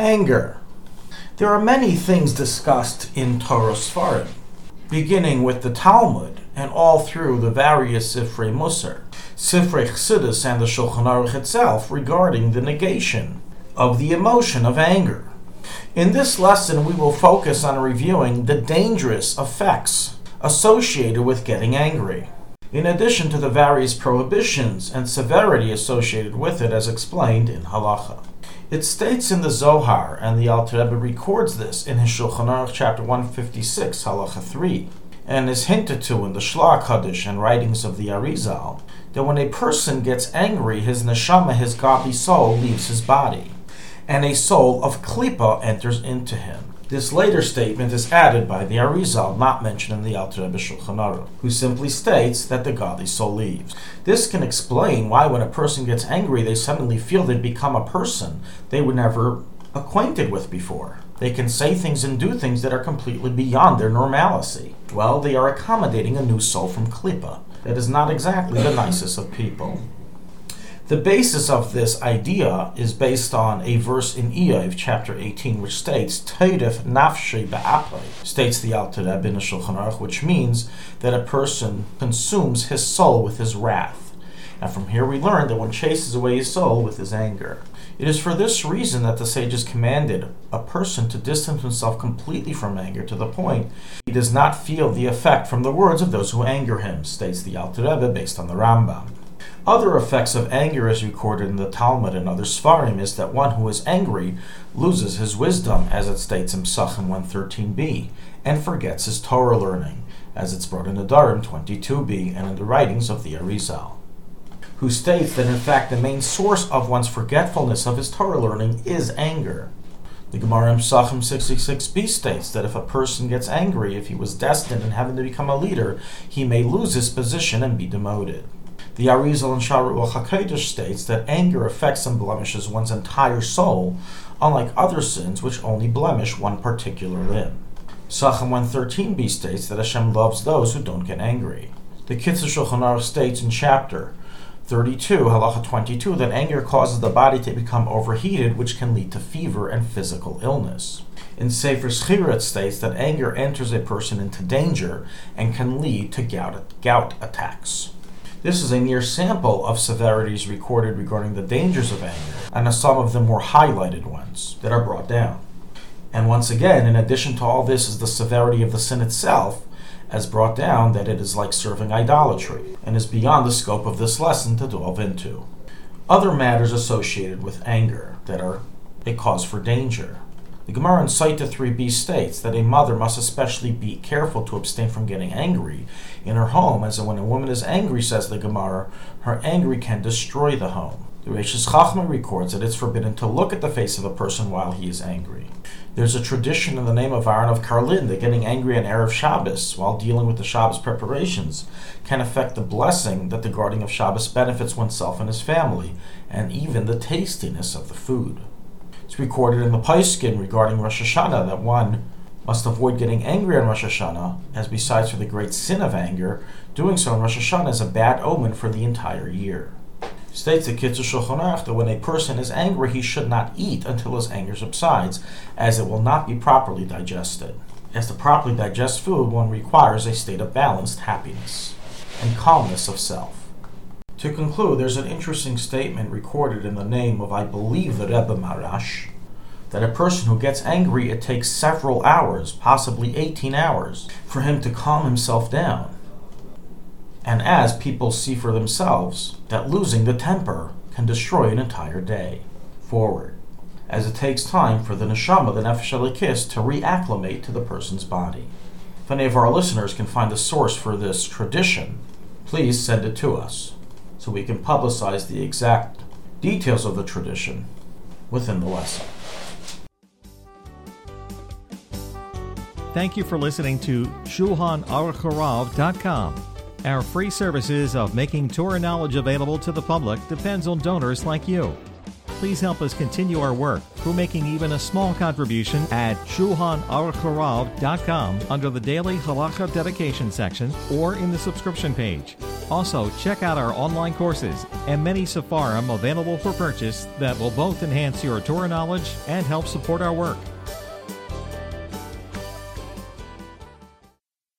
Anger. There are many things discussed in Torah Sfarim, beginning with the Talmud and all through the various Sifrei Musar, Sifrei Chassidus, and the Shulchan Aruch itself regarding the negation of the emotion of anger. In this lesson, we will focus on reviewing the dangerous effects associated with getting angry, in addition to the various prohibitions and severity associated with it as explained in Halacha. It states in the Zohar, and the Alter Rebbe records this in his Shulchan Aruch chapter 156, Halacha 3, and is hinted to in the Shla HaKadosh and writings of the Arizal, that when a person gets angry, his neshama, his godly soul, leaves his body and a soul of klipa enters into him. This later statement is added by the Arizal, not mentioned in the Alter Rebbe Shulchan Aruch, who simply states that the godly soul leaves. This can explain why, when a person gets angry, they suddenly feel they become a person they were never acquainted with before. They can say things and do things that are completely beyond their normalcy. Well, they are accommodating a new soul from Klippa. That is not exactly the nicest of people. The basis of this idea is based on a verse in Iyov, chapter 18, which states, Teiref nafshi ba'aplei, states the Alter Rebbe in the Shulchan Aruch, which means that a person consumes his soul with his wrath. And from here we learn that one chases away his soul with his anger. It is for this reason that the sages commanded a person to distance himself completely from anger to the point he does not feel the effect from the words of those who anger him, states the Alter Rebbe based on the Rambam. Other effects of anger, as recorded in the Talmud and other Sfarim, is that one who is angry loses his wisdom, as it states in Psachim 113b, and forgets his Torah learning, as it's brought in Nedarim 22b and in the writings of the Arizal, who states that in fact the main source of one's forgetfulness of his Torah learning is anger. The Gemara in Psachim 66b states that if a person gets angry, if he was destined in having to become a leader, he may lose his position and be demoted. The Arizal and Sharu HaKadosh states that anger affects and blemishes one's entire soul, unlike other sins which only blemish one particular limb. Psachim 113b states that Hashem loves those who don't get angry. The Kitzur Shulchan Aruch states in chapter 32, halacha 22, that anger causes the body to become overheated, which can lead to fever and physical illness. In Sefer Schira, it states that anger enters a person into danger and can lead to gout, gout attacks. This is a mere sample of severities recorded regarding the dangers of anger, and of some of the more highlighted ones that are brought down. And once again, in addition to all this, is the severity of the sin itself, as brought down that it is like serving idolatry, and is beyond the scope of this lesson to delve into. Other matters associated with anger that are a cause for danger the Gemara in Sotah 3b states that a mother must especially be careful to abstain from getting angry in her home, as when a woman is angry, says the Gemara, her anger can destroy the home. The Reishis Chachma records that it's forbidden to look at the face of a person while he is angry. There's a tradition in the name of Aaron of Karlin that getting angry on Erev Shabbos while dealing with the Shabbos preparations can affect the blessing that the guarding of Shabbos benefits oneself and his family, and even the tastiness of the food. It's recorded in the Poskim regarding Rosh Hashanah that one must avoid getting angry on Rosh Hashanah, as besides for the great sin of anger, doing so on Rosh Hashanah is a bad omen for the entire year. States the Kitzur Shulchan Aruch that when a person is angry, he should not eat until his anger subsides, as it will not be properly digested. As to properly digest food, one requires a state of balanced happiness and calmness of self. To conclude, there's an interesting statement recorded in the name of, I believe, the Rebbe Maharash, that a person who gets angry, it takes several hours, possibly 18 hours, for him to calm himself down. And as people see for themselves, that losing the temper can destroy an entire day. Forward. As it takes time for the neshama, the nefesh Elokis, to reacclimate to the person's body. If any of our listeners can find a source for this tradition, please send it to us so we can publicize the exact details of the tradition within the lesson. Thank you for listening to ShulchanAruchHarav.com. Our free services of making Torah knowledge available to the public depends on donors like you. Please help us continue our work through making even a small contribution at ShulchanAruchHarav.com under the Daily Halacha Dedication section or in the subscription page. Also, check out our online courses and many Sefarim available for purchase that will both enhance your Torah knowledge and help support our work.